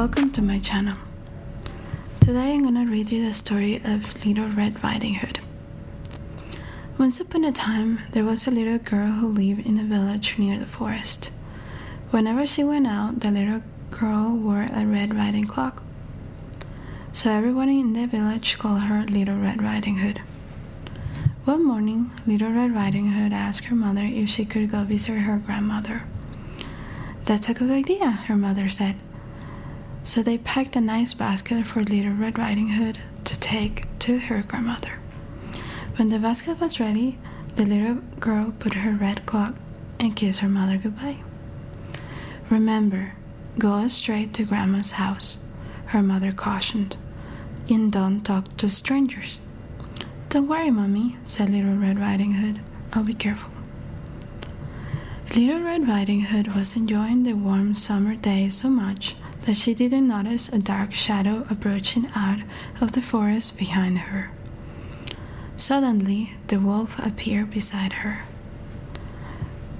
Welcome to my channel. Today I'm gonna read you the story of Little Red Riding Hood. Once upon a time, there was a little girl who lived in a village near the forest. Whenever she went out, the little girl wore a red riding cloak. So everyone in the village called her Little Red Riding Hood. One morning, Little Red Riding Hood asked her mother if she could go visit her grandmother. That's a good idea, her mother said. So they packed a nice basket for Little Red Riding Hood to take to her grandmother. When the basket was ready, the little girl put her red cloak and kissed her mother goodbye. Remember, go straight to Grandma's house, her mother cautioned, and don't talk to strangers. Don't worry, Mommy, said Little Red Riding Hood. I'll be careful. Little Red Riding Hood was enjoying the warm summer day so much that she didn't notice a dark shadow approaching out of the forest behind her. Suddenly, the wolf appeared beside her.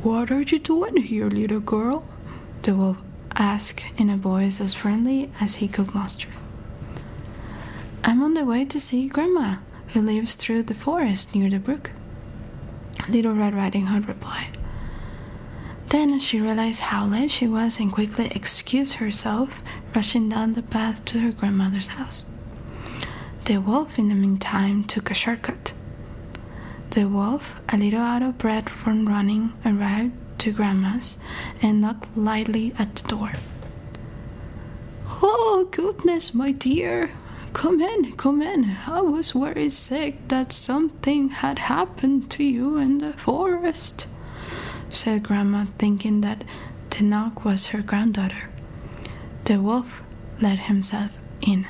What are you doing here, little girl? The wolf asked in a voice as friendly as he could muster. I'm on the way to see Grandma, who lives through the forest near the brook. Little Red Riding Hood replied. Then she realized how late she was and quickly excused herself, rushing down the path to her grandmother's house. The wolf, in the meantime, took a shortcut. The wolf, a little out of breath from running, arrived to Grandma's and knocked lightly at the door. Oh, goodness, my dear! Come in, come in. I was worried sick that something had happened to you in the forest, said Grandma, thinking that the was her granddaughter. The wolf let himself in.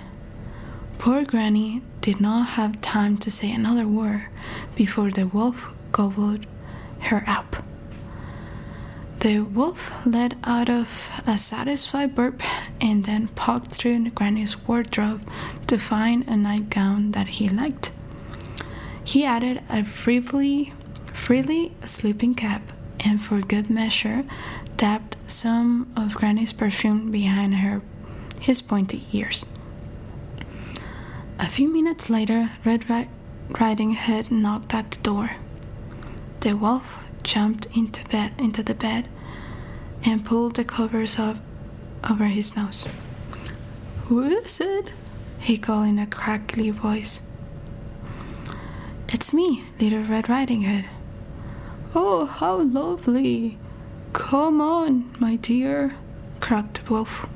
Poor Granny did not have time to say another word before the wolf gobbled her up. The wolf let out of a satisfied burp and then poked through Granny's wardrobe to find a nightgown that he liked. He added a freely, freely sleeping cap and, for good measure, dabbed some of Granny's perfume behind her his pointy ears. A few minutes later, Red Riding Hood knocked at the door. The wolf jumped into bed into the bed and pulled the covers up over his nose. Who is it? he called in a crackly voice. It's me, Little Red Riding Hood. Oh, how lovely! Come on, my dear, croaked wolf.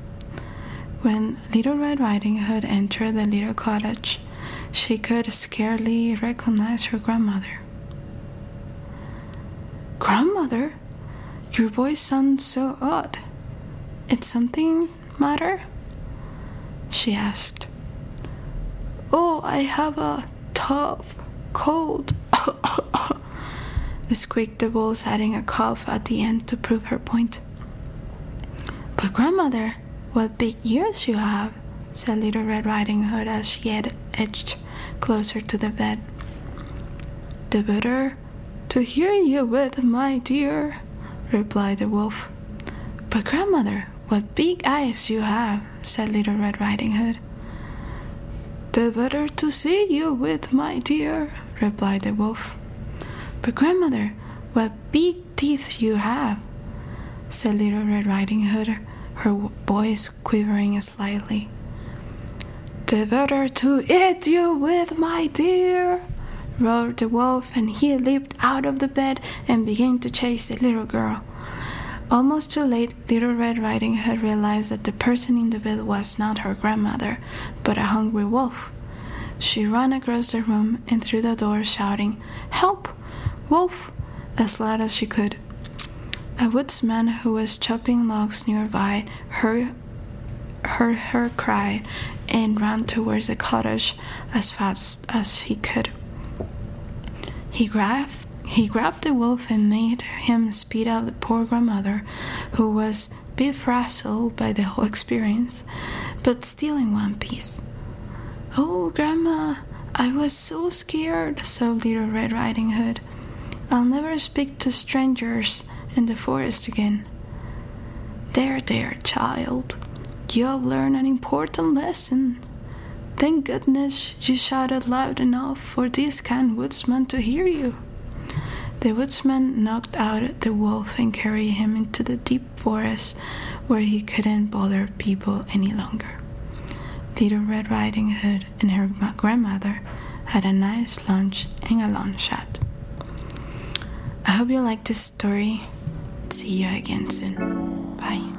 When Little Red Riding Hood entered the little cottage, she could scarcely recognize her grandmother. Grandmother? Your voice sounds so odd. Is something matter? She asked. Oh, I have a tough cold. squeaked the wolf, adding a cough at the end to prove her point. But, grandmother, what big ears you have, said Little Red Riding Hood as she edged closer to the bed. The better to hear you with, my dear, replied the wolf. But, grandmother, what big eyes you have, said Little Red Riding Hood. The better to see you with, my dear, replied the wolf. But, grandmother, what big teeth you have, said Little Red Riding Hood, her voice quivering slightly. The better to eat you with, my dear, roared the wolf, and he leaped out of the bed and began to chase the little girl. Almost too late, Little Red Riding Hood realized that the person in the bed was not her grandmother, but a hungry wolf. She ran across the room and through the door, shouting, Help! Wolf! as loud as she could. A woodsman who was chopping logs nearby heard, heard her cry and ran towards the cottage as fast as he could. He grabbed, he grabbed the wolf and made him speed out the poor grandmother, who was befuddled by the whole experience, but still in one piece. Oh, Grandma, I was so scared, sobbed Little Red Riding Hood. I'll never speak to strangers in the forest again. There, there, child, You have learned an important lesson. Thank goodness you shouted loud enough for this kind woodsman to hear you. The woodsman knocked out the wolf and carried him into the deep forest where he couldn't bother people any longer. Little Red Riding Hood and her grandmother had a nice lunch and a long chat. I hope you liked this story. See you again soon. Bye.